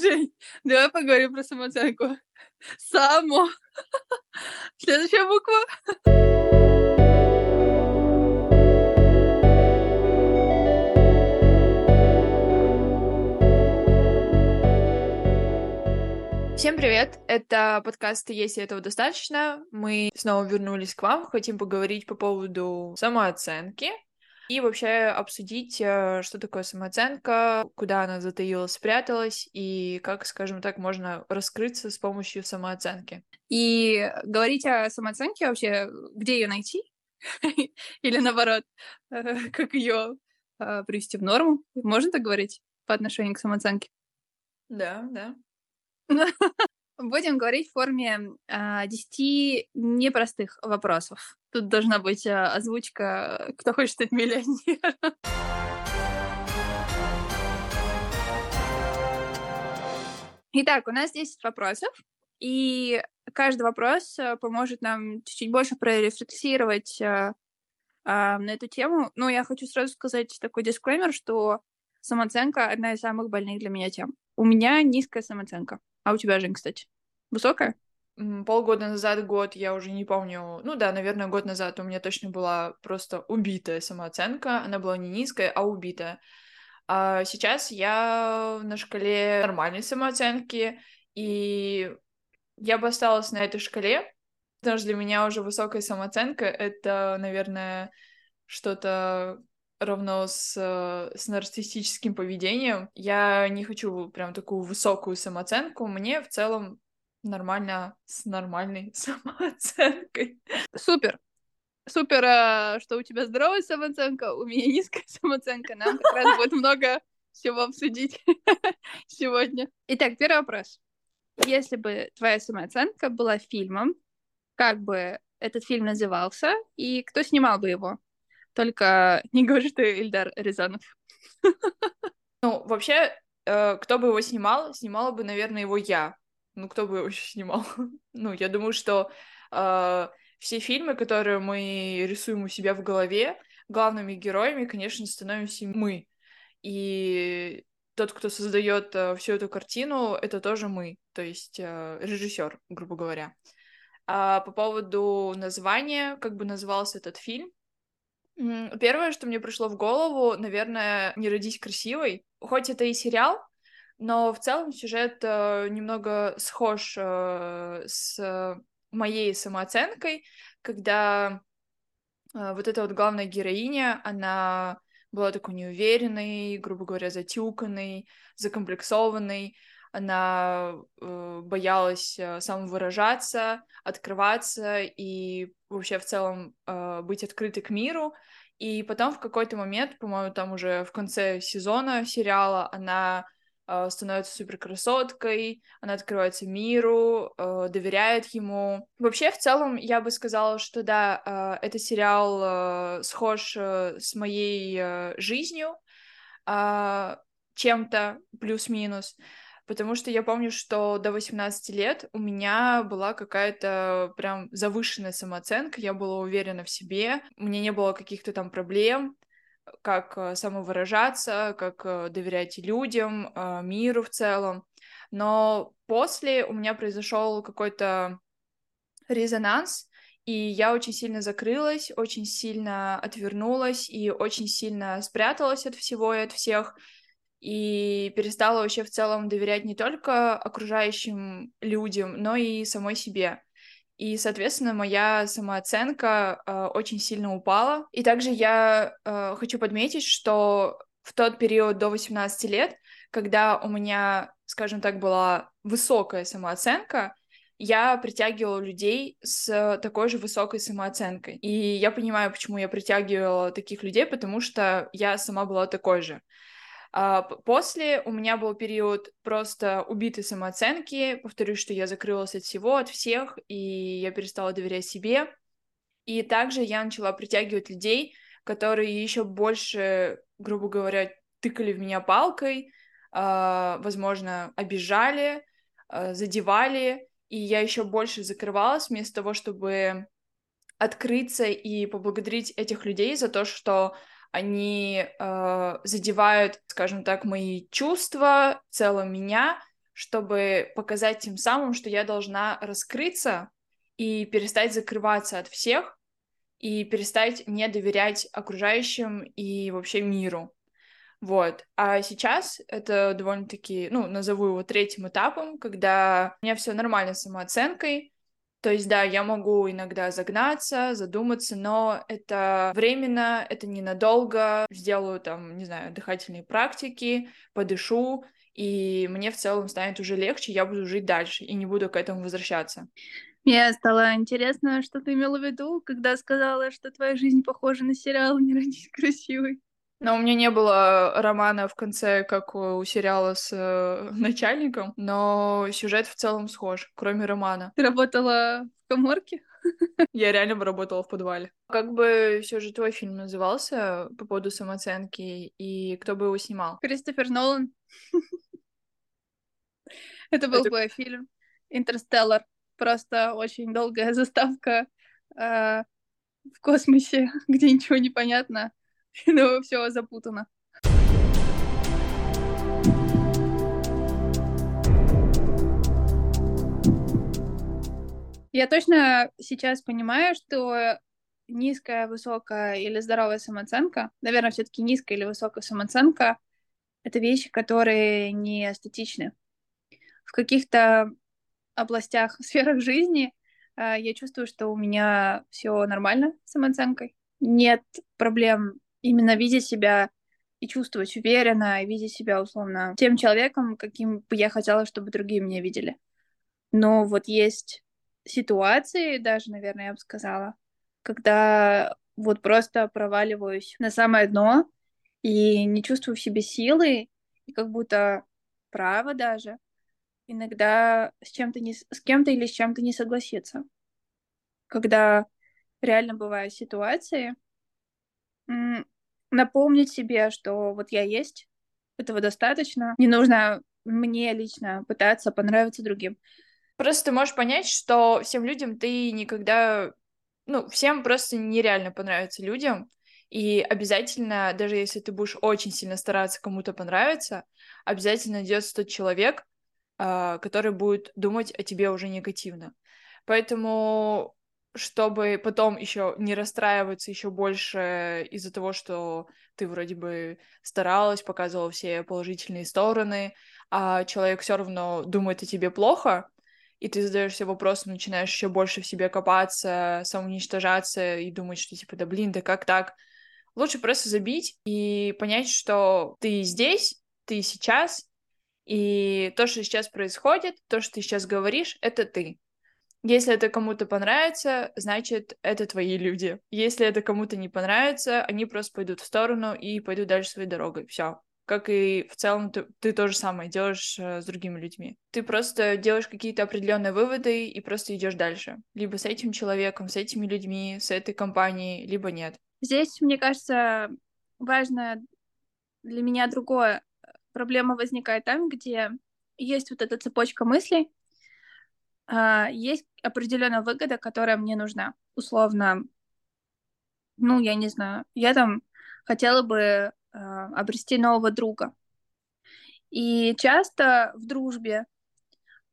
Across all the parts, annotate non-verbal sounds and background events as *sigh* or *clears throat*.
Жень, давай поговорим про самооценку. Само. Следующая буква. Всем привет! Это подкаст «Если этого достаточно». Мы снова вернулись к вам, хотим поговорить по поводу самооценки и вообще обсудить, э, что такое самооценка, куда она затаилась, спряталась и как, скажем так, можно раскрыться с помощью самооценки. И говорить о самооценке вообще, где ее найти? *laughs* Или наоборот, *laughs* как ее э, привести в норму? Можно так говорить по отношению к самооценке? Да, да. *laughs* Будем говорить в форме а, 10 непростых вопросов. Тут должна быть а, озвучка «Кто хочет стать миллионером?». Итак, у нас 10 вопросов, и каждый вопрос а, поможет нам чуть-чуть больше прорефлексировать а, а, на эту тему. Но я хочу сразу сказать такой дисклеймер, что самооценка — одна из самых больных для меня тем. У меня низкая самооценка. А у тебя, Жень, кстати, высокая? Полгода назад, год, я уже не помню. Ну да, наверное, год назад у меня точно была просто убитая самооценка. Она была не низкая, а убитая. А сейчас я на шкале нормальной самооценки, и я бы осталась на этой шкале, потому что для меня уже высокая самооценка — это, наверное, что-то равно с, с нарциссическим поведением. Я не хочу прям такую высокую самооценку. Мне в целом нормально с нормальной *laughs* самооценкой. Супер. Супер, а, что у тебя здоровая самооценка, у меня низкая *laughs* самооценка. Нам как раз будет много всего обсудить *laughs* сегодня. Итак, первый вопрос. Если бы твоя самооценка была фильмом, как бы этот фильм назывался и кто снимал бы его? Только не говори, что Ильдар Рязанов. Ну, вообще, э, кто бы его снимал, снимала бы, наверное, его я. Ну, кто бы его снимал? *laughs* ну, я думаю, что э, все фильмы, которые мы рисуем у себя в голове, главными героями, конечно, становимся мы. И тот, кто создает э, всю эту картину, это тоже мы, то есть э, режиссер, грубо говоря. А по поводу названия, как бы назывался этот фильм, Первое, что мне пришло в голову, наверное, «Не родись красивой». Хоть это и сериал, но в целом сюжет э, немного схож э, с моей самооценкой, когда э, вот эта вот главная героиня, она была такой неуверенной, грубо говоря, затюканной, закомплексованной, она э, боялась э, самовыражаться, открываться и вообще в целом э, быть открытой к миру. И потом в какой-то момент, по-моему, там уже в конце сезона сериала она э, становится суперкрасоткой, она открывается миру, э, доверяет ему. Вообще, в целом, я бы сказала, что да, э, этот сериал схож э, с моей э, жизнью чем-то плюс-минус потому что я помню, что до 18 лет у меня была какая-то прям завышенная самооценка, я была уверена в себе, у меня не было каких-то там проблем, как э, самовыражаться, как э, доверять людям, э, миру в целом. Но после у меня произошел какой-то резонанс, и я очень сильно закрылась, очень сильно отвернулась и очень сильно спряталась от всего и от всех и перестала вообще в целом доверять не только окружающим людям, но и самой себе. И, соответственно, моя самооценка э, очень сильно упала. И также я э, хочу подметить, что в тот период до 18 лет, когда у меня, скажем так, была высокая самооценка, я притягивала людей с такой же высокой самооценкой. И я понимаю, почему я притягивала таких людей, потому что я сама была такой же. А, после у меня был период просто убитой самооценки. Повторюсь, что я закрылась от всего, от всех, и я перестала доверять себе. И также я начала притягивать людей, которые еще больше, грубо говоря, тыкали в меня палкой, а, возможно, обижали, а, задевали, и я еще больше закрывалась вместо того, чтобы открыться и поблагодарить этих людей за то, что они э, задевают, скажем так, мои чувства, в целом меня, чтобы показать тем самым, что я должна раскрыться и перестать закрываться от всех, и перестать не доверять окружающим и вообще миру. Вот. А сейчас это довольно-таки, ну, назову его третьим этапом, когда у меня все нормально с самооценкой. То есть, да, я могу иногда загнаться, задуматься, но это временно, это ненадолго. Сделаю там, не знаю, дыхательные практики, подышу, и мне в целом станет уже легче, я буду жить дальше и не буду к этому возвращаться. Мне стало интересно, что ты имела в виду, когда сказала, что твоя жизнь похожа на сериал «Не родись красивой». Но у меня не было романа в конце, как у сериала с э, *laughs* начальником, но сюжет в целом схож, кроме романа. Ты работала в коморке? *laughs* Я реально работала в подвале. Как бы все же твой фильм назывался по поводу самооценки, и кто бы его снимал? Кристофер Нолан. *laughs* Это был бы фильм «Интерстеллар». Просто очень долгая заставка э, в космосе, где ничего не понятно, *laughs* но все запутано. Я точно сейчас понимаю, что низкая, высокая или здоровая самооценка, наверное, все-таки низкая или высокая самооценка, это вещи, которые не эстетичны. В каких-то областях, *laughs* сферах жизни э, я чувствую, что у меня все нормально с самооценкой. Нет проблем именно видеть себя и чувствовать уверенно, и видеть себя условно тем человеком, каким бы я хотела, чтобы другие меня видели. Но вот есть ситуации, даже, наверное, я бы сказала, когда вот просто проваливаюсь на самое дно и не чувствую в себе силы, и как будто право даже иногда с чем-то не с кем-то или с чем-то не согласиться. Когда реально бывают ситуации, напомнить себе, что вот я есть, этого достаточно. Не нужно мне лично пытаться понравиться другим. Просто ты можешь понять, что всем людям ты никогда... Ну, всем просто нереально понравится людям, и обязательно, даже если ты будешь очень сильно стараться кому-то понравиться, обязательно найдется тот человек, а, который будет думать о тебе уже негативно. Поэтому чтобы потом еще не расстраиваться еще больше из-за того, что ты вроде бы старалась, показывала все положительные стороны, а человек все равно думает о тебе плохо, и ты задаешься вопросом, начинаешь еще больше в себе копаться, самоуничтожаться и думать, что типа, да блин, да как так? Лучше просто забить и понять, что ты здесь, ты сейчас, и то, что сейчас происходит, то, что ты сейчас говоришь, это ты. Если это кому-то понравится, значит, это твои люди. Если это кому-то не понравится, они просто пойдут в сторону и пойдут дальше своей дорогой. Все. Как и в целом ты, ты то же самое делаешь э, с другими людьми. Ты просто делаешь какие-то определенные выводы и просто идешь дальше. Либо с этим человеком, с этими людьми, с этой компанией, либо нет. Здесь, мне кажется, важно для меня другое. Проблема возникает там, где есть вот эта цепочка мыслей, есть определенная выгода, которая мне нужна. Условно, ну, я не знаю, я там хотела бы а, обрести нового друга. И часто в дружбе,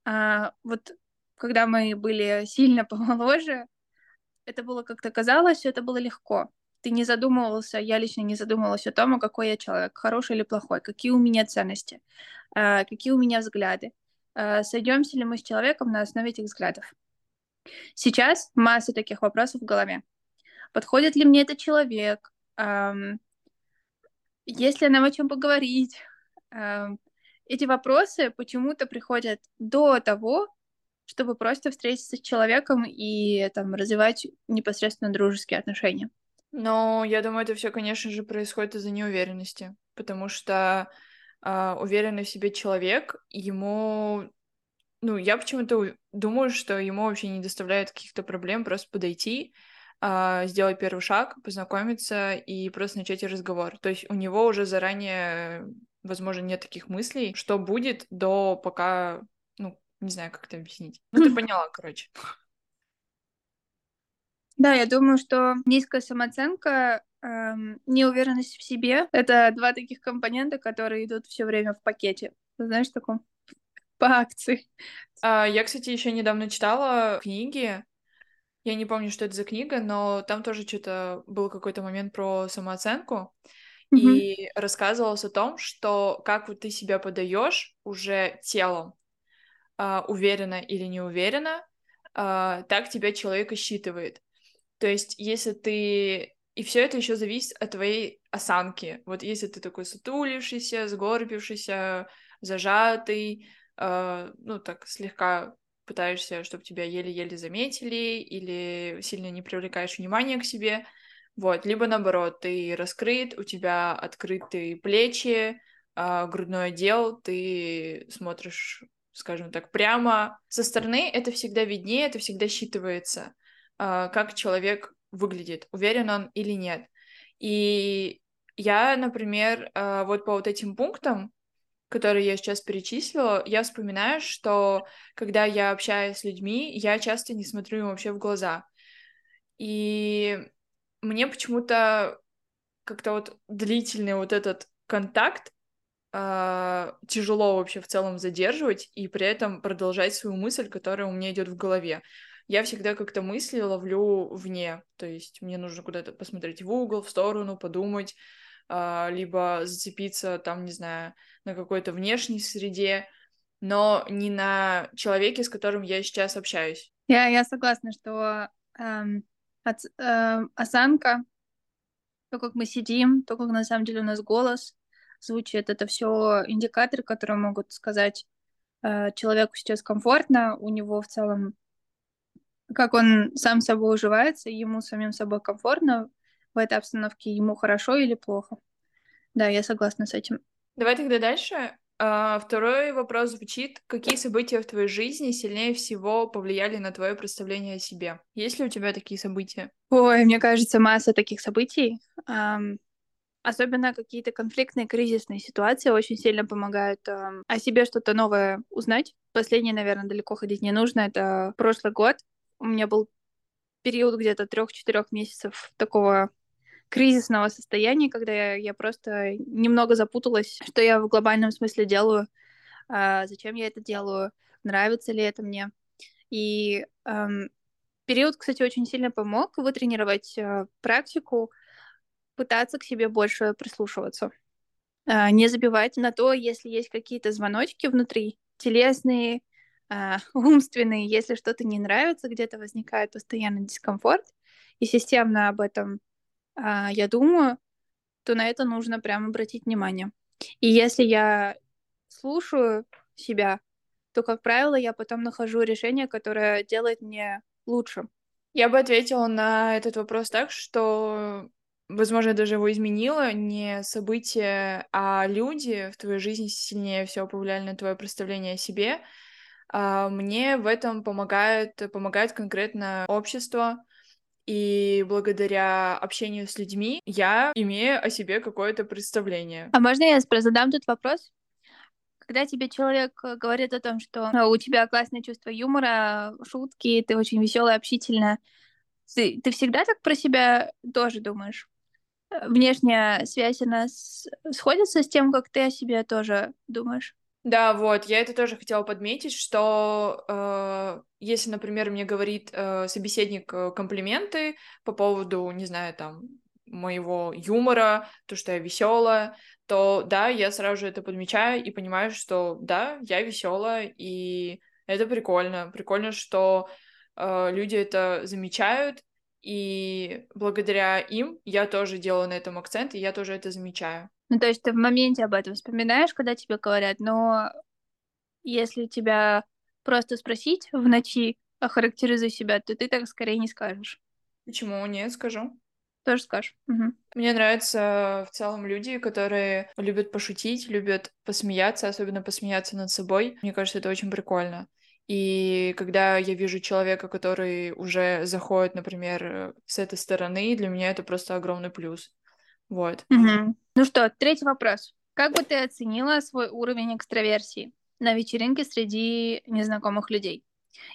а, вот когда мы были сильно *laughs* помоложе, это было как-то казалось, это было легко. Ты не задумывался, я лично не задумывалась о том, какой я человек, хороший или плохой, какие у меня ценности, какие у меня взгляды. Э, сойдемся ли мы с человеком на основе этих взглядов. Сейчас масса таких вопросов в голове. Подходит ли мне этот человек? Эм, есть ли нам о чем поговорить? Эм, эти вопросы почему-то приходят до того, чтобы просто встретиться с человеком и там развивать непосредственно дружеские отношения. Но я думаю, это все, конечно же, происходит из-за неуверенности, потому что а, уверенный в себе человек, ему, ну, я почему-то думаю, что ему вообще не доставляет каких-то проблем просто подойти, а, сделать первый шаг, познакомиться и просто начать разговор. То есть у него уже заранее, возможно, нет таких мыслей, что будет до пока, ну, не знаю, как это объяснить. Ну, ты поняла, короче. Да, я думаю, что низкая самооценка эм, неуверенность в себе. Это два таких компонента, которые идут все время в пакете. Ты знаешь таком? *laughs* по акции. А, я, кстати, еще недавно читала книги. Я не помню, что это за книга, но там тоже что-то был какой-то момент про самооценку. Mm-hmm. И рассказывалось о том, что как вот ты себя подаешь уже телом, а, уверенно или не уверенно, а, так тебя человек и считывает. То есть, если ты... И все это еще зависит от твоей осанки. Вот если ты такой сутулившийся, сгорбившийся, зажатый, э, ну, так слегка пытаешься, чтобы тебя еле-еле заметили, или сильно не привлекаешь внимание к себе, вот, либо наоборот, ты раскрыт, у тебя открытые плечи, э, грудной отдел, ты смотришь, скажем так, прямо. Со стороны это всегда виднее, это всегда считывается. А, как человек выглядит, уверен он или нет. И я, например, а, вот по вот этим пунктам, которые я сейчас перечислила, я вспоминаю, что когда я общаюсь с людьми, я часто не смотрю им вообще в глаза. И мне почему-то как-то вот длительный вот этот контакт э, тяжело вообще в целом задерживать и при этом продолжать свою мысль, которая у меня идет в голове я всегда как-то мысли ловлю вне. То есть мне нужно куда-то посмотреть в угол, в сторону, подумать, а, либо зацепиться там, не знаю, на какой-то внешней среде, но не на человеке, с которым я сейчас общаюсь. Я, я согласна, что эм, от, э, осанка, то, как мы сидим, то, как на самом деле у нас голос звучит, это все индикаторы, которые могут сказать э, человеку сейчас комфортно, у него в целом как он сам собой уживается, ему самим собой комфортно в этой обстановке, ему хорошо или плохо. Да, я согласна с этим. Давай тогда дальше. А, второй вопрос звучит. Какие события в твоей жизни сильнее всего повлияли на твое представление о себе? Есть ли у тебя такие события? Ой, мне кажется, масса таких событий. Um, особенно какие-то конфликтные, кризисные ситуации очень сильно помогают um, о себе что-то новое узнать. Последнее, наверное, далеко ходить не нужно. Это прошлый год у меня был период где-то трех-четырех месяцев такого кризисного состояния, когда я, я просто немного запуталась, что я в глобальном смысле делаю, а, зачем я это делаю, нравится ли это мне. И эм, период, кстати, очень сильно помог вытренировать э, практику, пытаться к себе больше прислушиваться. Э, не забивать на то, если есть какие-то звоночки внутри, телесные, э, *laughs* умственные, если что-то не нравится, где-то возникает постоянно дискомфорт, и системно об этом э, я думаю, то на это нужно прям обратить внимание. И если я слушаю себя, то, как правило, я потом нахожу решение, которое делает мне лучше. Я бы ответила на этот вопрос так, что, возможно, даже его изменило не события, а люди в твоей жизни сильнее всего повлияли на твое представление о себе. А, мне в этом помогает, помогает конкретно общество, и благодаря общению с людьми я имею о себе какое-то представление. А можно я задам тут вопрос? Когда тебе человек э, говорит о том, что э, у тебя классное чувство юмора, шутки, ты очень веселая, общительная, ты, ты всегда так про себя тоже думаешь? Э, внешняя связь, она сходится с тем, как ты о себе тоже думаешь? Да, вот, я это тоже хотела подметить, что э, если, например, мне говорит э, собеседник э, комплименты по поводу, не знаю, там, моего юмора, то, что я веселая, то да, я сразу же это подмечаю и понимаю, что да, я веселая, и это прикольно. Прикольно, что э, люди это замечают, и благодаря им я тоже делаю на этом акцент, и я тоже это замечаю. Ну, то есть ты в моменте об этом вспоминаешь, когда тебе говорят, но если тебя просто спросить в ночи, охарактеризуй себя, то ты так скорее не скажешь. Почему? Нет, скажу. Тоже скажешь. Угу. Мне нравятся в целом люди, которые любят пошутить, любят посмеяться, особенно посмеяться над собой. Мне кажется, это очень прикольно. И когда я вижу человека, который уже заходит, например, с этой стороны, для меня это просто огромный плюс. Вот. Угу. Ну что, третий вопрос. Как бы ты оценила свой уровень экстраверсии на вечеринке среди незнакомых людей?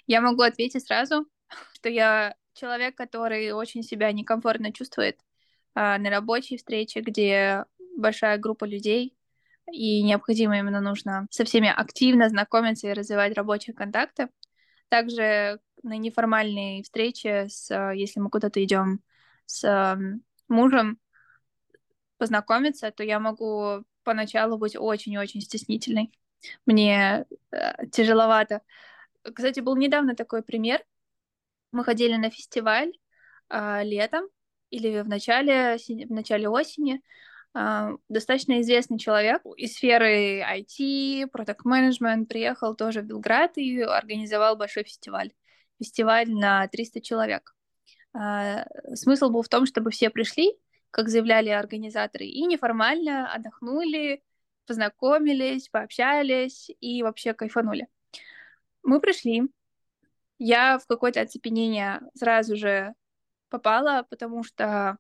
Я могу ответить сразу, *laughs* что я человек, который очень себя некомфортно чувствует а, на рабочей встрече, где большая группа людей. И необходимо именно нужно со всеми активно знакомиться и развивать рабочие контакты. Также на неформальные встречи, с, если мы куда-то идем с мужем познакомиться, то я могу поначалу быть очень-очень стеснительной. Мне э, тяжеловато. Кстати, был недавно такой пример. Мы ходили на фестиваль э, летом или в начале, в начале осени. Э, достаточно известный человек из сферы IT, продукт менеджмент приехал тоже в Белград и организовал большой фестиваль. Фестиваль на 300 человек. Э, смысл был в том, чтобы все пришли, как заявляли организаторы, и неформально отдохнули, познакомились, пообщались и вообще кайфанули. Мы пришли. Я в какое-то оцепенение сразу же попала, потому что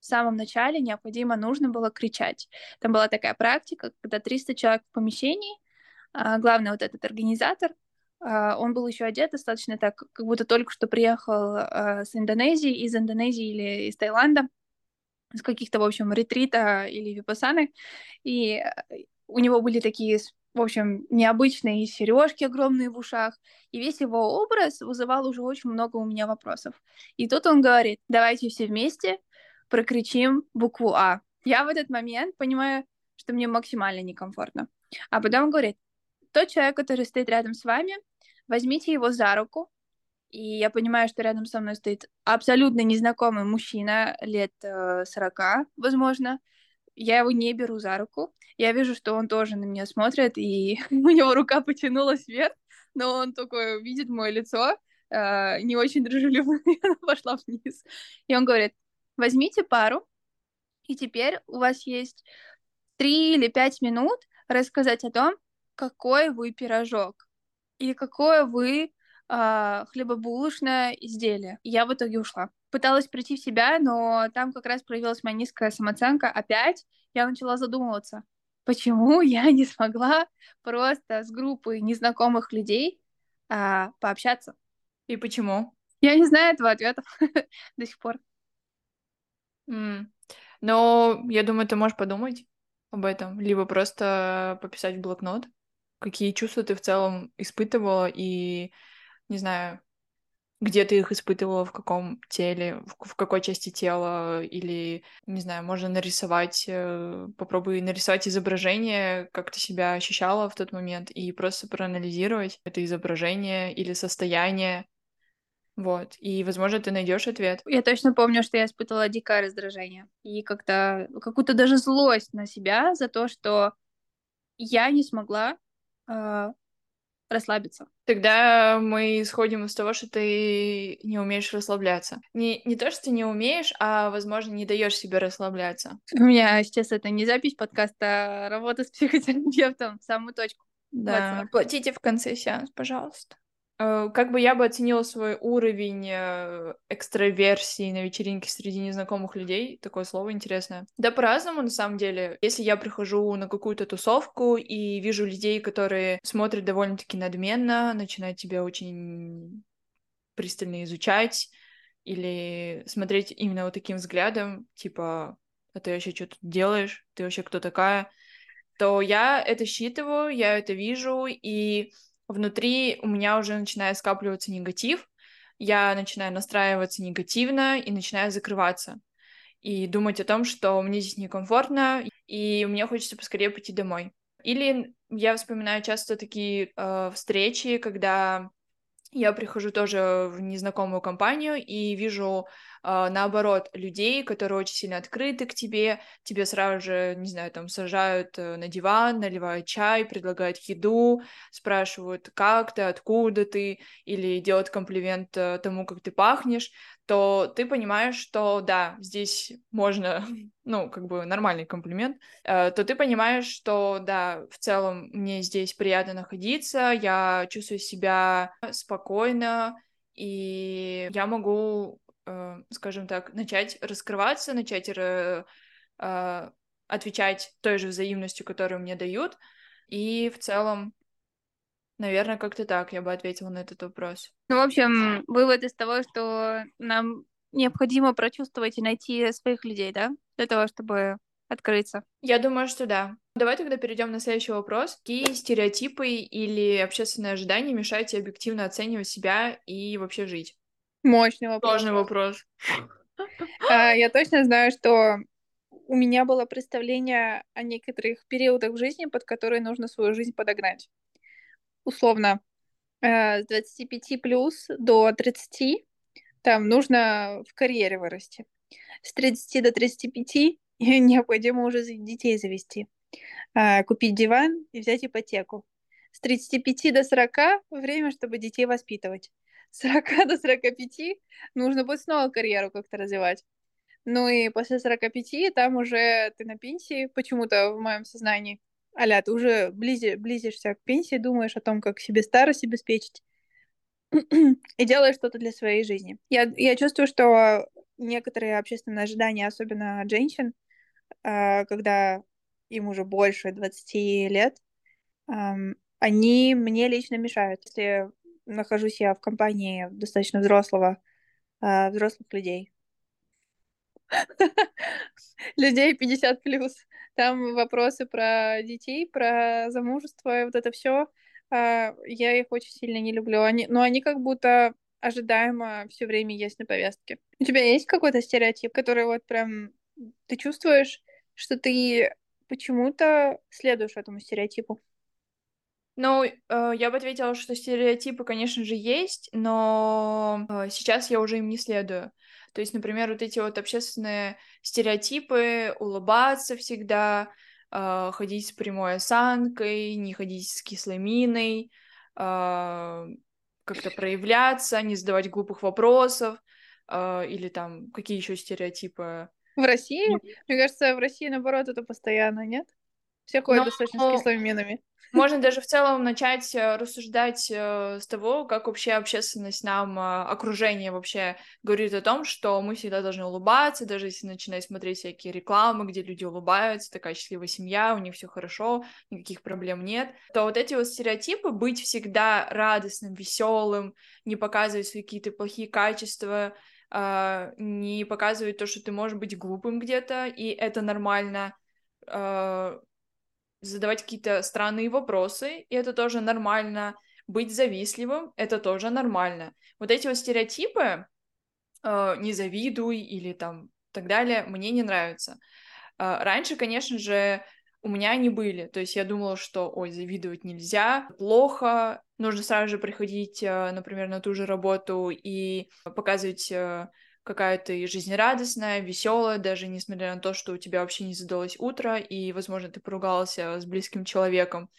в самом начале необходимо, нужно было кричать. Там была такая практика, когда 300 человек в помещении, а, главный вот этот организатор, а, он был еще одет достаточно так, как будто только что приехал а, с Индонезии, из Индонезии или из Таиланда, с каких-то, в общем, ретрита или випасаны, и э, у него были такие, в общем, необычные сережки огромные в ушах, и весь его образ вызывал уже очень много у меня вопросов. И тут он говорит, давайте все вместе прокричим букву А. Я в этот момент понимаю, что мне максимально некомфортно. А потом говорит, тот человек, который стоит рядом с вами, возьмите его за руку, и я понимаю, что рядом со мной стоит абсолютно незнакомый мужчина лет э, 40, возможно. Я его не беру за руку. Я вижу, что он тоже на меня смотрит, и *laughs* у него рука потянулась вверх, но он такой видит мое лицо, э, не очень дружелюбно, и *laughs* она пошла вниз. И он говорит, возьмите пару, и теперь у вас есть три или пять минут рассказать о том, какой вы пирожок или какое вы э, хлебобулочное изделие. Я в итоге ушла. Пыталась прийти в себя, но там как раз проявилась моя низкая самооценка. Опять я начала задумываться, почему *laughs* я не смогла просто с группой незнакомых людей э, пообщаться. И почему? Я не знаю этого ответа *laughs* до сих пор. Mm. Но я думаю, ты можешь подумать об этом, либо просто пописать в блокнот, какие чувства ты в целом испытывала и не знаю, где ты их испытывала, в каком теле, в, в какой части тела, или, не знаю, можно нарисовать, э, попробуй нарисовать изображение, как ты себя ощущала в тот момент, и просто проанализировать это изображение или состояние, вот, и, возможно, ты найдешь ответ. Я точно помню, что я испытывала дикое раздражение и как-то какую-то даже злость на себя за то, что я не смогла э, расслабиться. Тогда мы исходим из того, что ты не умеешь расслабляться. Не, не то, что ты не умеешь, а, возможно, не даешь себе расслабляться. У меня сейчас это не запись подкаста, а работа с психотерапевтом в самую точку. Да, платите в конце сеанс, пожалуйста. Э, как бы я бы оценила свой уровень э, экстраверсии на вечеринке среди незнакомых людей? Такое слово интересное. Да по-разному, на самом деле. Если я прихожу на какую-то тусовку и вижу людей, которые смотрят довольно-таки надменно, начинают тебя очень пристально изучать или смотреть именно вот таким взглядом, типа, а ты вообще что тут делаешь? Ты вообще кто такая? То я это считываю, я это вижу, и внутри у меня уже начинает скапливаться негатив, я начинаю настраиваться негативно и начинаю закрываться и думать о том, что мне здесь некомфортно, и мне хочется поскорее пойти домой. Или я вспоминаю часто такие э, встречи, когда я прихожу тоже в незнакомую компанию и вижу наоборот, людей, которые очень сильно открыты к тебе, тебе сразу же, не знаю, там сажают э, на диван, наливают чай, предлагают еду, спрашивают, как ты, откуда ты, или делают комплимент э, тому, как ты пахнешь, то ты понимаешь, что да, здесь можно, *laughs* ну, как бы нормальный комплимент, э, то ты понимаешь, что да, в целом мне здесь приятно находиться, я чувствую себя спокойно, и я могу скажем так, начать раскрываться, начать э, э, отвечать той же взаимностью, которую мне дают. И в целом, наверное, как-то так я бы ответила на этот вопрос. Ну, в общем, вывод из того, что нам необходимо прочувствовать и найти своих людей, да, для того, чтобы открыться. Я думаю, что да. Давай тогда перейдем на следующий вопрос. Какие стереотипы или общественные ожидания мешают тебе объективно оценивать себя и вообще жить? Мощный вопрос. Сложный вопрос. А, я точно знаю, что у меня было представление о некоторых периодах в жизни, под которые нужно свою жизнь подогнать. Условно, э, с 25 плюс до 30 там нужно в карьере вырасти. С 30 до 35 *laughs* необходимо уже детей завести, а, купить диван и взять ипотеку. С 35 до 40 время, чтобы детей воспитывать. С 40 до 45 нужно будет снова карьеру как-то развивать. Ну и после 45 там уже ты на пенсии, почему-то в моем сознании. Аля, ты уже близи, близишься к пенсии, думаешь о том, как себе старость обеспечить *clears throat* и делаешь что-то для своей жизни. Я, я чувствую, что некоторые общественные ожидания, особенно от женщин, э, когда им уже больше 20 лет, они мне лично мешают. Если нахожусь я в компании достаточно взрослого, э, взрослых людей, *laughs* людей 50 плюс. Там вопросы про детей, про замужество вот это все. А, я их очень сильно не люблю. Они, но они как будто ожидаемо все время есть на повестке. У тебя есть какой-то стереотип, который вот прям ты чувствуешь, что ты почему-то следуешь этому стереотипу? Ну, э, я бы ответила, что стереотипы, конечно же, есть, но э, сейчас я уже им не следую. То есть, например, вот эти вот общественные стереотипы, улыбаться всегда, э, ходить с прямой осанкой, не ходить с кислой миной, как-то проявляться, не задавать глупых вопросов, или там какие еще стереотипы. В России? Мне кажется, в России, наоборот, это постоянно, нет? Все ходят но... достаточно с кислыми минами. Можно даже в целом начать э, рассуждать э, с того, как вообще общественность нам, э, окружение вообще говорит о том, что мы всегда должны улыбаться, даже если начинать смотреть всякие рекламы, где люди улыбаются, такая счастливая семья, у них все хорошо, никаких проблем нет, то вот эти вот стереотипы быть всегда радостным, веселым, не показывать свои какие-то плохие качества, не показывать то, что ты можешь быть глупым где-то, и это нормально, задавать какие-то странные вопросы, и это тоже нормально. Быть завистливым — это тоже нормально. Вот эти вот стереотипы э, «не завидуй» или там так далее мне не нравятся. Э, раньше, конечно же, у меня они были. То есть я думала, что, ой, завидовать нельзя, плохо, нужно сразу же приходить, э, например, на ту же работу и показывать э, какая ты жизнерадостная, веселая, даже несмотря на то, что у тебя вообще не задалось утро, и, возможно, ты поругалась с близким человеком.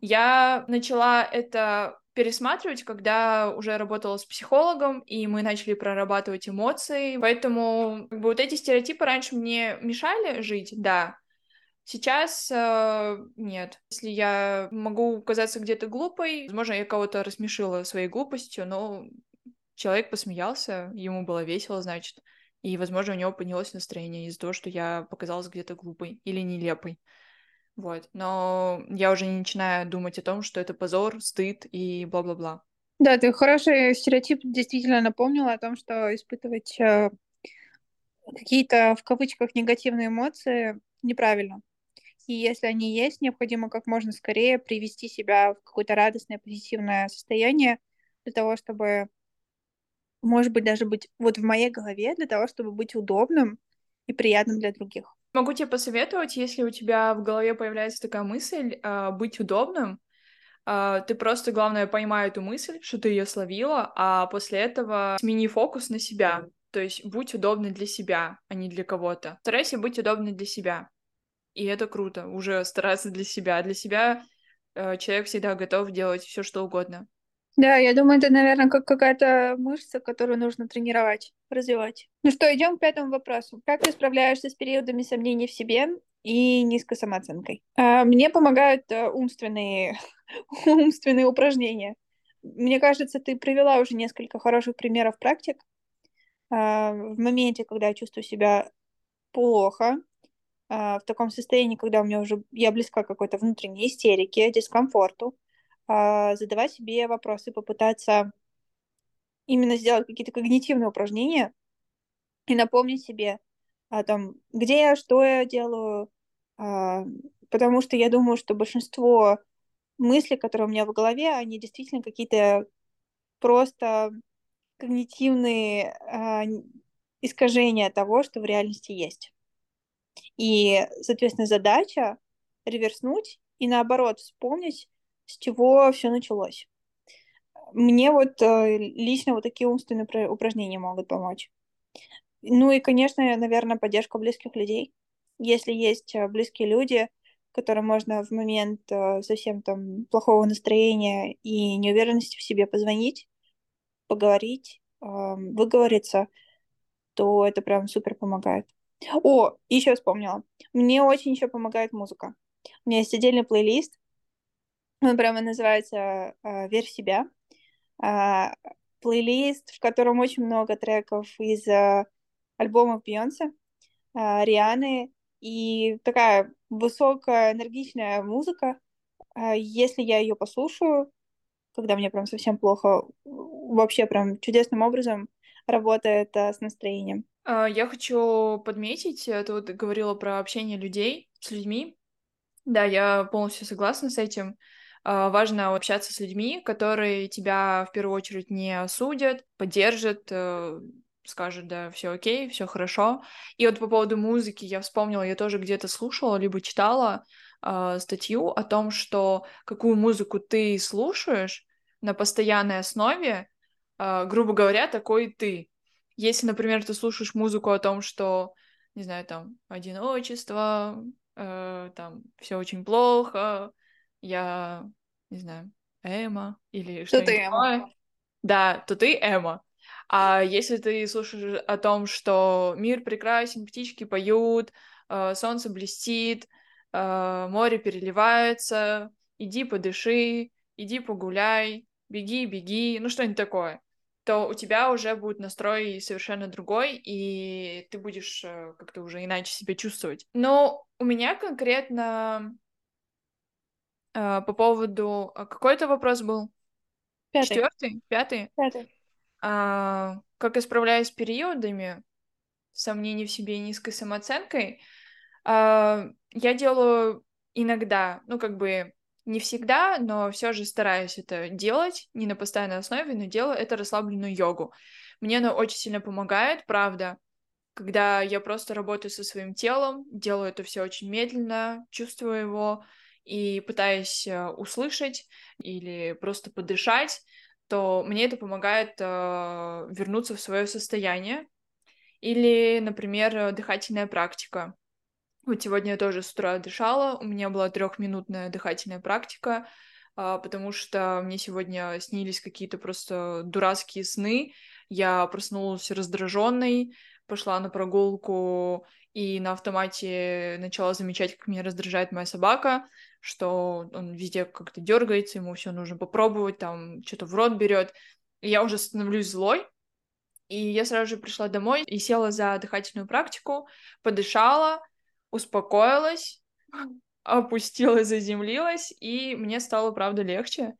Я начала это пересматривать, когда уже работала с психологом, и мы начали прорабатывать эмоции. Поэтому как бы, вот эти стереотипы раньше мне мешали жить, да. Сейчас э, нет. Если я могу казаться где-то глупой, возможно, я кого-то рассмешила своей глупостью, но человек посмеялся, ему было весело, значит, и, возможно, у него поднялось настроение из-за того, что я показалась где-то глупой или нелепой. Вот. Но я уже не начинаю думать о том, что это позор, стыд и бла-бла-бла. Да, ты хороший стереотип действительно напомнила о том, что испытывать э, какие-то в кавычках негативные эмоции неправильно. И если они есть, необходимо как можно скорее привести себя в какое-то радостное, позитивное состояние для того, чтобы может быть, даже быть вот в моей голове для того, чтобы быть удобным и приятным для других. Могу тебе посоветовать, если у тебя в голове появляется такая мысль э, быть удобным, э, ты просто, главное, поймай эту мысль, что ты ее словила, а после этого смени фокус на себя. То есть будь удобной для себя, а не для кого-то. Старайся быть удобной для себя. И это круто, уже стараться для себя. Для себя э, человек всегда готов делать все, что угодно. Да, я думаю, это, наверное, как какая-то мышца, которую нужно тренировать, развивать. Ну что, идем к пятому вопросу. Как ты справляешься с периодами сомнений в себе и низкой самооценкой? А, мне помогают э, умственные, *laughs* умственные упражнения. Мне кажется, ты привела уже несколько хороших примеров практик. А, в моменте, когда я чувствую себя плохо, а, в таком состоянии, когда у меня уже я близка какой-то внутренней истерике, дискомфорту, задавать себе вопросы, попытаться именно сделать какие-то когнитивные упражнения и напомнить себе, о том, где я, что я делаю, а, потому что я думаю, что большинство мыслей, которые у меня в голове, они действительно какие-то просто когнитивные а, искажения того, что в реальности есть. И, соответственно, задача реверснуть и наоборот вспомнить, с чего все началось. Мне вот э, лично вот такие умственные упражнения могут помочь. Ну и, конечно, наверное, поддержка близких людей. Если есть э, близкие люди, которым можно в момент э, совсем там плохого настроения и неуверенности в себе позвонить, поговорить, выговориться, то это прям супер помогает. О, еще вспомнила. Мне очень еще помогает музыка. У меня есть отдельный плейлист. Он прямо называется э, «Верь в себя». Э, плейлист, в котором очень много треков из э, альбомов Бейонсе, э, Рианы, и такая высокая, энергичная музыка. Э, если я ее послушаю, когда мне прям совсем плохо, вообще прям чудесным образом работает э, с настроением. А, я хочу подметить, ты вот говорила про общение людей с людьми. Да, я полностью согласна с этим. А, важно общаться с людьми, которые тебя в первую очередь не осудят, поддержат, э, скажут, да, все окей, все хорошо. И вот по поводу музыки я вспомнила, я тоже где-то слушала, либо читала э, статью о том, что какую музыку ты слушаешь на постоянной основе, э, грубо говоря, такой ты. Если, например, ты слушаешь музыку о том, что, не знаю, там, одиночество, э, там, все очень плохо, я, не знаю, Эма или что-нибудь такое. Да, то ты Эма. А если ты слушаешь о том, что мир прекрасен, птички поют, э, солнце блестит, э, море переливается, иди подыши, иди погуляй, беги, беги, ну что-нибудь такое то у тебя уже будет настрой совершенно другой, и ты будешь э, как-то уже иначе себя чувствовать. Но у меня конкретно э, по поводу... А какой это вопрос был? Пятый. Четвертый? Пятый? Пятый. А, как я справляюсь с периодами сомнений в себе и низкой самооценкой? А, я делаю иногда, ну, как бы не всегда, но все же стараюсь это делать, не на постоянной основе, но делаю это расслабленную йогу. Мне она очень сильно помогает, правда, когда я просто работаю со своим телом, делаю это все очень медленно, чувствую его и пытаюсь э, услышать или просто подышать, то мне это помогает э, вернуться в свое состояние. Или, например, дыхательная практика. Вот сегодня я тоже с утра дышала, у меня была трехминутная дыхательная практика, а, потому что мне сегодня снились какие-то просто дурацкие сны. Я проснулась раздраженной, пошла на прогулку и на автомате начала замечать, как меня раздражает моя собака, что он везде как-то дергается, ему все нужно попробовать, там что-то в рот берет. Я уже становлюсь злой, и я сразу же пришла домой и села за дыхательную практику, подышала, успокоилась, *laughs* опустилась, заземлилась, и мне стало, правда, легче.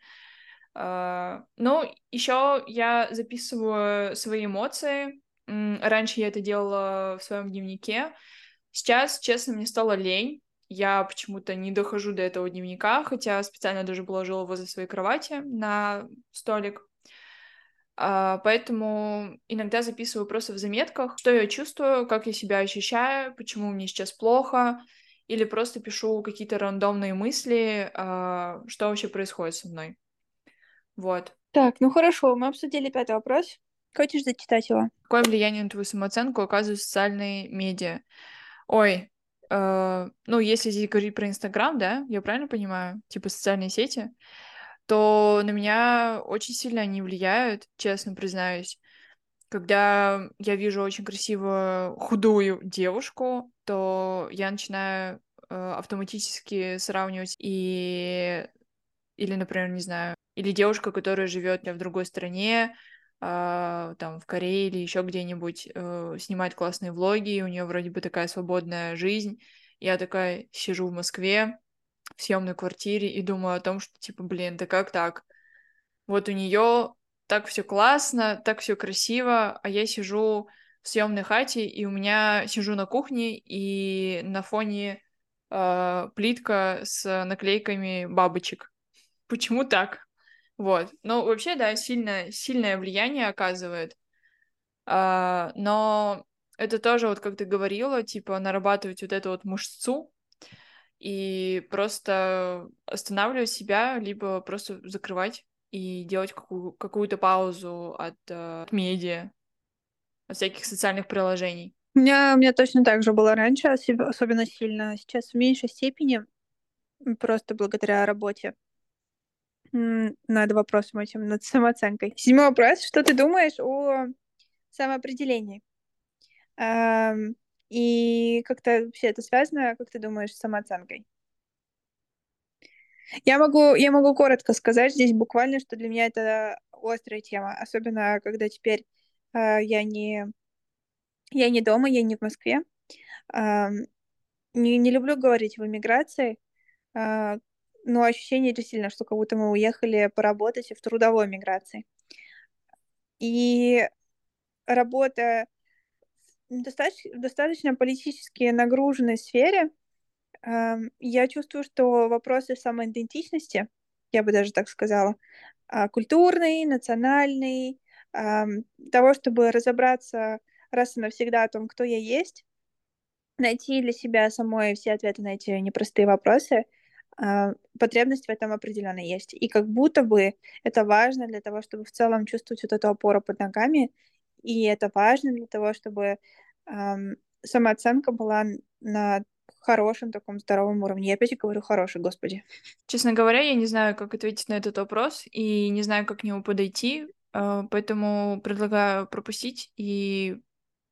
Uh, ну, еще я записываю свои эмоции. Раньше я это делала в своем дневнике. Сейчас, честно, мне стало лень. Я почему-то не дохожу до этого дневника, хотя специально даже положила возле своей кровати на столик. А, поэтому иногда записываю просто в заметках, что я чувствую, как я себя ощущаю, почему мне сейчас плохо, или просто пишу какие-то рандомные мысли, а, что вообще происходит со мной. Вот. Так, ну хорошо, мы обсудили пятый вопрос. Хочешь зачитать его? Какое влияние на твою самооценку оказывают социальные медиа? Ой, э, ну, если здесь говорить про Инстаграм, да, я правильно понимаю? Типа социальные сети то на меня очень сильно они влияют, честно признаюсь. Когда я вижу очень красивую худую девушку, то я начинаю э, автоматически сравнивать и или, например, не знаю, или девушка, которая живет в другой стране, э, там в Корее или еще где-нибудь, э, снимает классные влоги, и у нее вроде бы такая свободная жизнь. Я такая сижу в Москве, в съемной квартире и думаю о том, что типа, блин, да как так? Вот у нее так все классно, так все красиво, а я сижу в съемной хате, и у меня сижу на кухне, и на фоне э, плитка с наклейками бабочек. Почему так? Вот. Ну, вообще, да, сильное, сильное влияние оказывает. А, но это тоже, вот как ты говорила, типа, нарабатывать вот эту вот мышцу и просто останавливать себя, либо просто закрывать и делать какую- какую-то паузу от, э, от медиа, от всяких социальных приложений. У меня, у меня точно так же было раньше, особенно сильно. Сейчас в меньшей степени, просто благодаря работе над вопросом этим, над самооценкой. Седьмой вопрос. Что ты думаешь о самоопределении? И как-то вообще это связано, как ты думаешь, с самооценкой? Я могу, я могу коротко сказать здесь буквально, что для меня это острая тема, особенно когда теперь э, я не я не дома, я не в Москве. Э, не, не люблю говорить в эмиграции, э, но ощущение действительно, что как будто мы уехали поработать в трудовой миграции. И работа в достаточно, политически нагруженной сфере, я чувствую, что вопросы самоидентичности, я бы даже так сказала, а, культурный, национальный, того, чтобы разобраться раз и навсегда о том, кто я есть, найти для себя самой все ответы на эти непростые вопросы, потребность в этом определенно есть. И как будто бы это важно для того, чтобы в целом чувствовать вот эту опору под ногами, и это важно для того, чтобы эм, самооценка была на хорошем таком здоровом уровне. Я опять говорю хороший, господи. Честно говоря, я не знаю, как ответить на этот вопрос, и не знаю, как к нему подойти, э, поэтому предлагаю пропустить и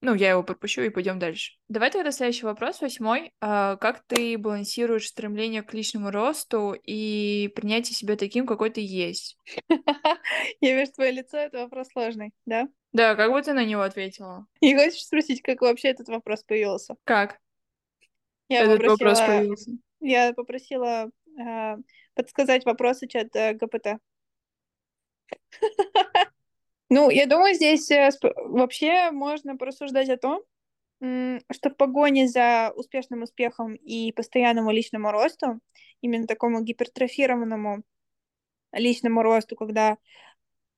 ну, я его пропущу и пойдем дальше. Давай тогда следующий вопрос, восьмой. А, как ты балансируешь стремление к личному росту и принятие себя таким, какой ты есть? *laughs* Я вижу твое лицо, это вопрос сложный, да? Да, как бы ты на него ответила? И хочешь спросить, как вообще этот вопрос появился? Как? Я этот попросила... вопрос появился. Я попросила э, подсказать вопросы чат э, ГПТ. *laughs* Ну, я думаю, здесь э, вообще можно порассуждать о том, что в погоне за успешным успехом и постоянному личному росту, именно такому гипертрофированному личному росту, когда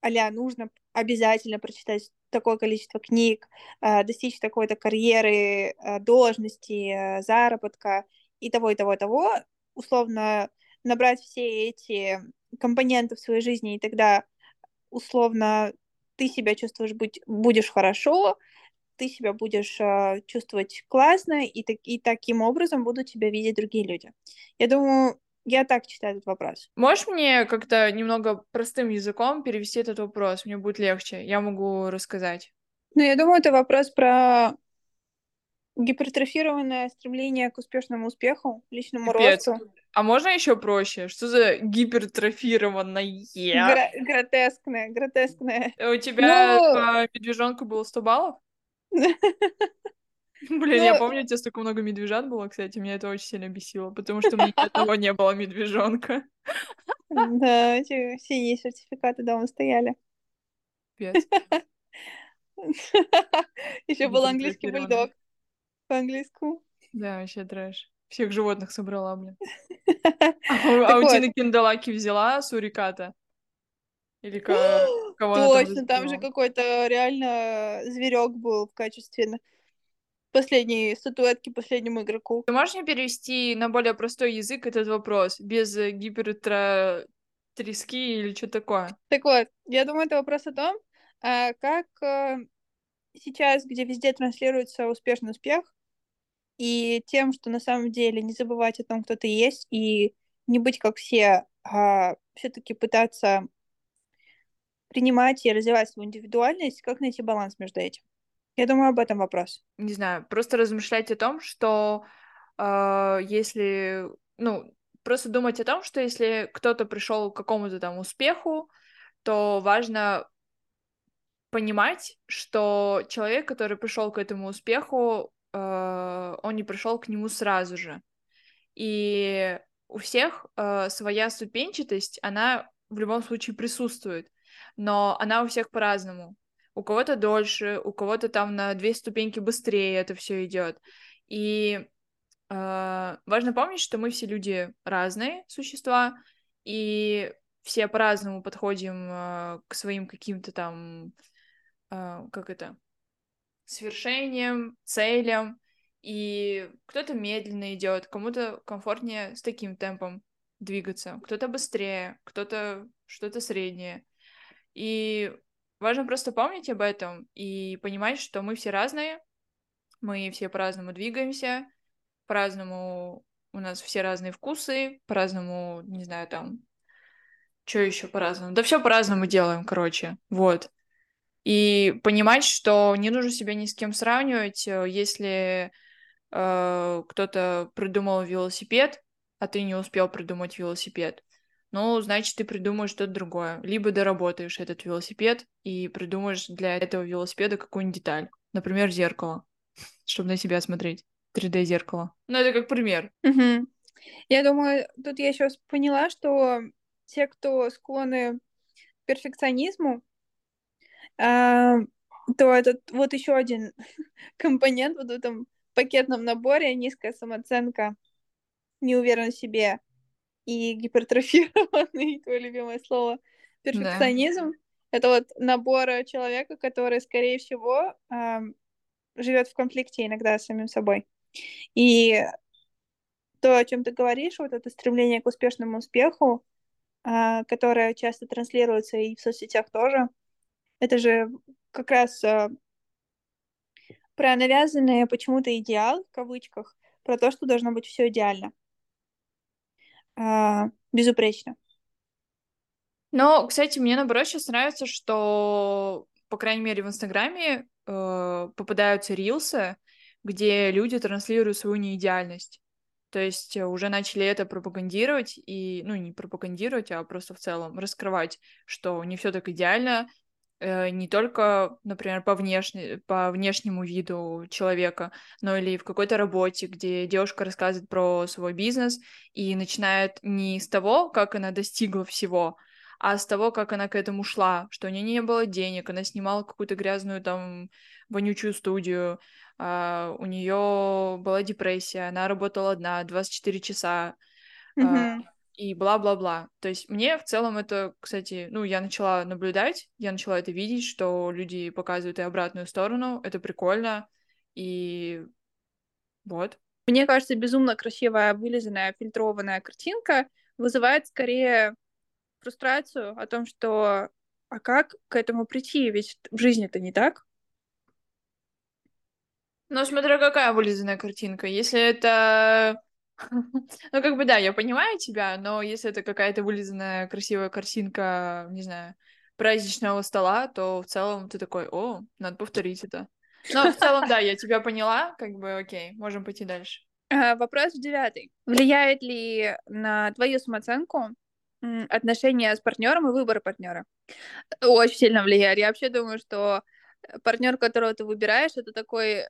а нужно обязательно прочитать такое количество книг, э, достичь такой-то карьеры, э, должности, заработка и того, и того, и того, условно набрать все эти компоненты в своей жизни, и тогда условно ты себя чувствуешь быть, будешь хорошо, ты себя будешь э, чувствовать классно, и, так, и таким образом будут тебя видеть другие люди. Я думаю, я так читаю этот вопрос. Можешь мне как-то немного простым языком перевести этот вопрос? Мне будет легче. Я могу рассказать. Ну, я думаю, это вопрос про гипертрофированное стремление к успешному успеху, личному Пипец. росту. А можно еще проще? Что за гипертрофированное? Гра- гротескное, гротескное. У тебя ну... по медвежонку было 100 баллов? *laughs* Блин, я ну, помню, у тебя столько много медвежат было, кстати, меня это очень сильно бесило, потому что у меня ни одного не было медвежонка. Да, эти синие сертификаты дома стояли. *laughs* Еще был английский бульдог по-английскому. Да, вообще трэш. Всех животных собрала, блин. А, *laughs* а у Тины Киндалаки взяла суриката? Или *gasps* кого Точно, там же какой-то реально зверек был в качестве последней статуэтки последнему игроку. Ты можешь мне перевести на более простой язык этот вопрос, без гипертра трески или что такое? Так вот, я думаю, это вопрос о том, а, как э, сейчас, где везде транслируется успешный успех, и тем, что на самом деле не забывать о том, кто ты есть, и не быть как все, а все-таки пытаться принимать и развивать свою индивидуальность, как найти баланс между этим? Я думаю, об этом вопрос. Не знаю, просто размышлять о том, что э, если, ну, просто думать о том, что если кто-то пришел к какому-то там успеху, то важно понимать, что человек, который пришел к этому успеху, э, он не пришел к нему сразу же. И у всех э, своя ступенчатость, она в любом случае присутствует, но она у всех по-разному. у кого-то дольше, у кого-то там на две ступеньки быстрее это все идет. И э, важно помнить, что мы все люди разные существа, и все по-разному подходим э, к своим каким-то там, э, как это, свершениям, целям, и кто-то медленно идет, кому-то комфортнее с таким темпом двигаться, кто-то быстрее, кто-то что-то среднее. И важно просто помнить об этом и понимать, что мы все разные, мы все по-разному двигаемся, по-разному у нас все разные вкусы, по-разному, не знаю, там, что еще по-разному? Да все по-разному делаем, короче, вот. И понимать, что не нужно себя ни с кем сравнивать, э, если э, кто-то придумал велосипед, а ты не успел придумать велосипед, ну, значит, ты придумаешь что-то другое. Либо доработаешь этот велосипед и придумаешь для этого велосипеда какую-нибудь деталь. Например, зеркало, чтобы на себя смотреть. 3D-зеркало. Ну, это как пример. Угу. Я думаю, тут я еще поняла, что те, кто склонны к перфекционизму, то этот вот еще один *laughs* компонент вот в этом пакетном наборе низкая самооценка, неуверенность в себе и гипертрофированный, *laughs* твое любимое слово, перфекционизм. Да. Это вот набор человека, который, скорее всего, э, живет в конфликте иногда с самим собой. И то, о чем ты говоришь, вот это стремление к успешному успеху, э, которое часто транслируется и в соцсетях тоже, это же как раз э, про навязанный почему-то идеал, в кавычках, про то, что должно быть все идеально. А, безупречно. Но, кстати, мне наоборот сейчас нравится, что, по крайней мере, в Инстаграме э, попадаются рилсы, где люди транслируют свою неидеальность. То есть э, уже начали это пропагандировать и, ну, не пропагандировать, а просто в целом раскрывать, что не все так идеально, Э, не только, например, по, внешне, по внешнему виду человека, но или в какой-то работе, где девушка рассказывает про свой бизнес и начинает не с того, как она достигла всего, а с того, как она к этому шла, что у нее не было денег, она снимала какую-то грязную там вонючую студию, uh, у нее была депрессия, она работала одна 24 часа, mm-hmm. И бла-бла-бла. То есть мне в целом это, кстати, ну, я начала наблюдать, я начала это видеть, что люди показывают и обратную сторону, это прикольно, и вот. Мне кажется, безумно красивая, вылизанная, фильтрованная картинка вызывает скорее фрустрацию о том, что а как к этому прийти? Ведь в жизни это не так. Ну, смотря какая вылизанная картинка. Если это *laughs* ну, как бы да, я понимаю тебя, но если это какая-то вылизанная красивая картинка, не знаю, праздничного стола, то в целом ты такой, о, надо повторить это. Но в целом, да, я тебя поняла, как бы окей, можем пойти дальше. А, вопрос девятый. Влияет ли на твою самооценку отношения с партнером и выбор партнера? Очень сильно влияет. Я вообще думаю, что партнер, которого ты выбираешь, это такой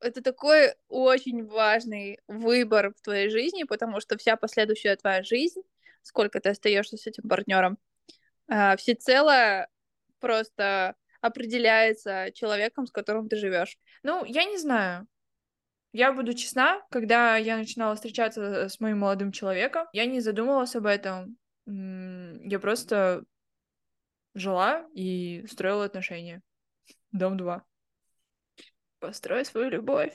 это такой очень важный выбор в твоей жизни, потому что вся последующая твоя жизнь, сколько ты остаешься с этим партнером, а, всецело просто определяется человеком, с которым ты живешь. Ну, я не знаю. Я буду честна, когда я начинала встречаться с моим молодым человеком, я не задумывалась об этом. Я просто жила и строила отношения. Дом 2. Построй свою любовь.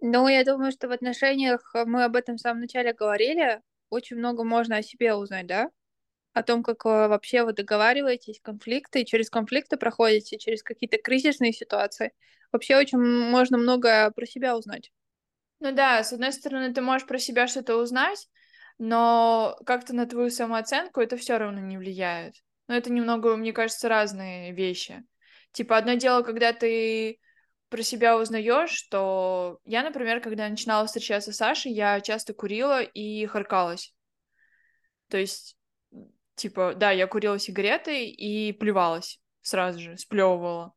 Ну, я думаю, что в отношениях э, мы об этом в самом начале говорили. Очень много можно о себе узнать, да? О том, как э, вообще вы договариваетесь, конфликты, через конфликты проходите, через какие-то кризисные ситуации. Вообще очень можно много про себя узнать. Ну да, с одной стороны, ты можешь про себя что-то узнать, но как-то на твою самооценку это все равно не влияет. Но это немного, мне кажется, разные вещи. Типа, одно дело, когда ты про себя узнаешь, что я, например, когда начинала встречаться с Сашей, я часто курила и харкалась. То есть, типа, да, я курила сигареты и плевалась сразу же, сплевывала.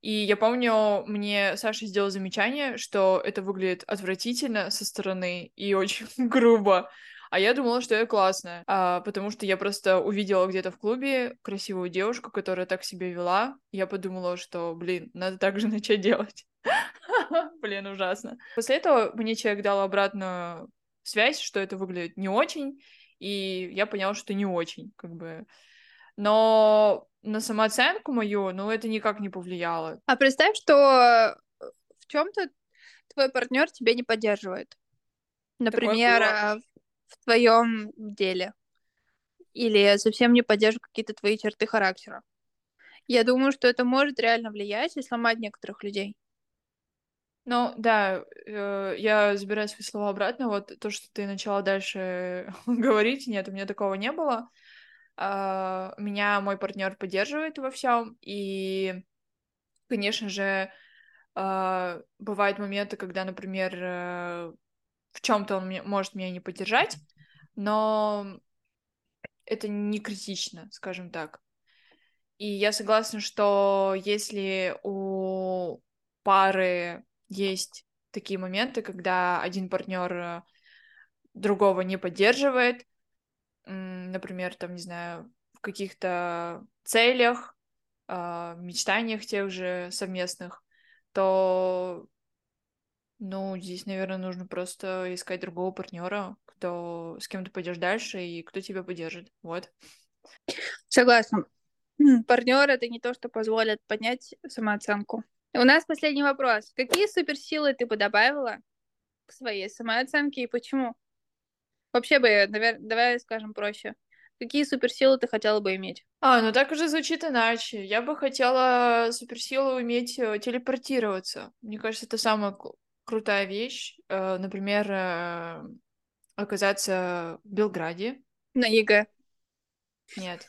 И я помню, мне Саша сделал замечание, что это выглядит отвратительно со стороны и очень *laughs* грубо. А я думала, что я классная, а, потому что я просто увидела где-то в клубе красивую девушку, которая так себя вела. Я подумала, что, блин, надо так же *laughs* начать делать. *laughs* Блин, ужасно. После этого мне человек дал обратную связь, что это выглядит не очень, и я поняла, что не очень, как бы. Но на самооценку мою, ну, это никак не повлияло. А представь, что в чем-то твой партнер тебя не поддерживает. Например, в твоем деле. Или совсем не поддерживает какие-то твои черты характера. Я думаю, что это может реально влиять и сломать некоторых людей. Ну, да, э, я забираю свои слова обратно. Вот то, что ты начала дальше *laughs* говорить, нет, у меня такого не было. Э, меня мой партнер поддерживает во всем, и, конечно же, э, бывают моменты, когда, например, э, в чем-то он может меня не поддержать, но это не критично, скажем так. И я согласна, что если у пары есть такие моменты, когда один партнер э, другого не поддерживает, например, там, не знаю, в каких-то целях, а, мечтаниях тех же совместных, то, ну, здесь, наверное, нужно просто искать другого партнера, кто с кем ты пойдешь дальше и кто тебя поддержит. Вот. Согласна. Партнер это не то, что позволит поднять самооценку. У нас последний вопрос. Какие суперсилы ты бы добавила к своей самооценке и почему? Вообще бы, наверное, давай скажем проще. Какие суперсилы ты хотела бы иметь? А, ну так уже звучит иначе. Я бы хотела суперсилу иметь э, телепортироваться. Мне кажется, это самая крутая вещь. Э, например, э, оказаться в Белграде. На ЕГЭ. Нет.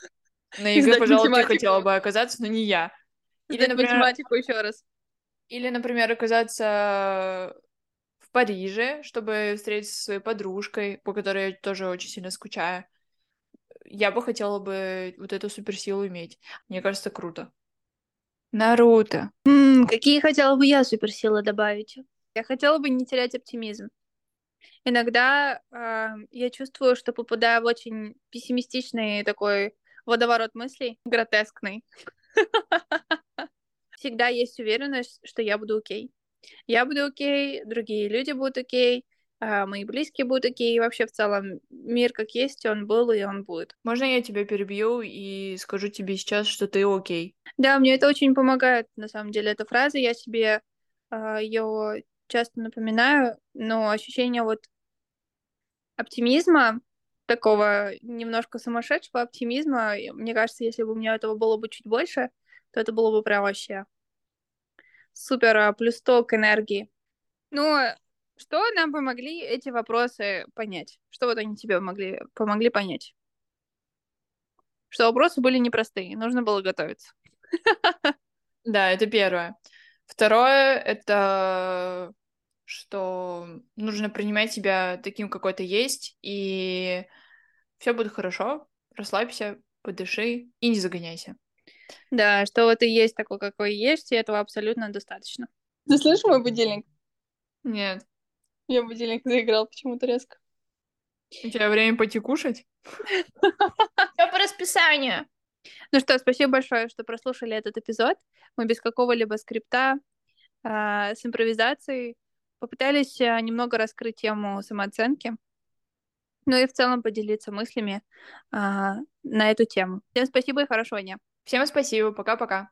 На ЕГЭ, пожалуй, ты хотела бы оказаться, но не я. Или, например... математику еще раз. Или, например, оказаться в Париже, чтобы встретиться со своей подружкой, по которой я тоже очень сильно скучаю. Я бы хотела бы вот эту суперсилу иметь. Мне кажется, круто. Наруто. М-м, какие хотела бы я суперсилы добавить? Я хотела бы не терять оптимизм. Иногда э, я чувствую, что попадаю в очень пессимистичный такой водоворот мыслей, гротескный. *laughs* всегда есть уверенность, что я буду окей. Я буду окей, другие люди будут окей, а мои близкие будут окей, и вообще в целом мир как есть, он был и он будет. Можно я тебя перебью и скажу тебе сейчас, что ты окей? Да, мне это очень помогает, на самом деле, эта фраза, я себе э, ее часто напоминаю, но ощущение вот оптимизма, такого немножко сумасшедшего оптимизма, мне кажется, если бы у меня этого было бы чуть больше, то это было бы прям вообще супер а, плюс ток энергии. Ну, что нам помогли эти вопросы понять? Что вот они тебе помогли, помогли понять? Что вопросы были непростые, нужно было готовиться. *laughs* Да, это первое. Второе — это что нужно принимать себя таким, какой ты есть, и все будет хорошо. Расслабься, подыши и не загоняйся. Да, что вот и есть такой, какой есть, и этого абсолютно достаточно. Ты слышишь мой будильник? Нет. Я будильник заиграл почему-то резко. У тебя время пойти кушать? Все по расписанию. Ну что, спасибо большое, что прослушали этот эпизод. Мы без какого-либо скрипта, а, с импровизацией попытались а, немного раскрыть тему самооценки, ну и в целом поделиться мыслями а, на эту тему. Всем спасибо и хорошего дня. Всем спасибо. Пока-пока.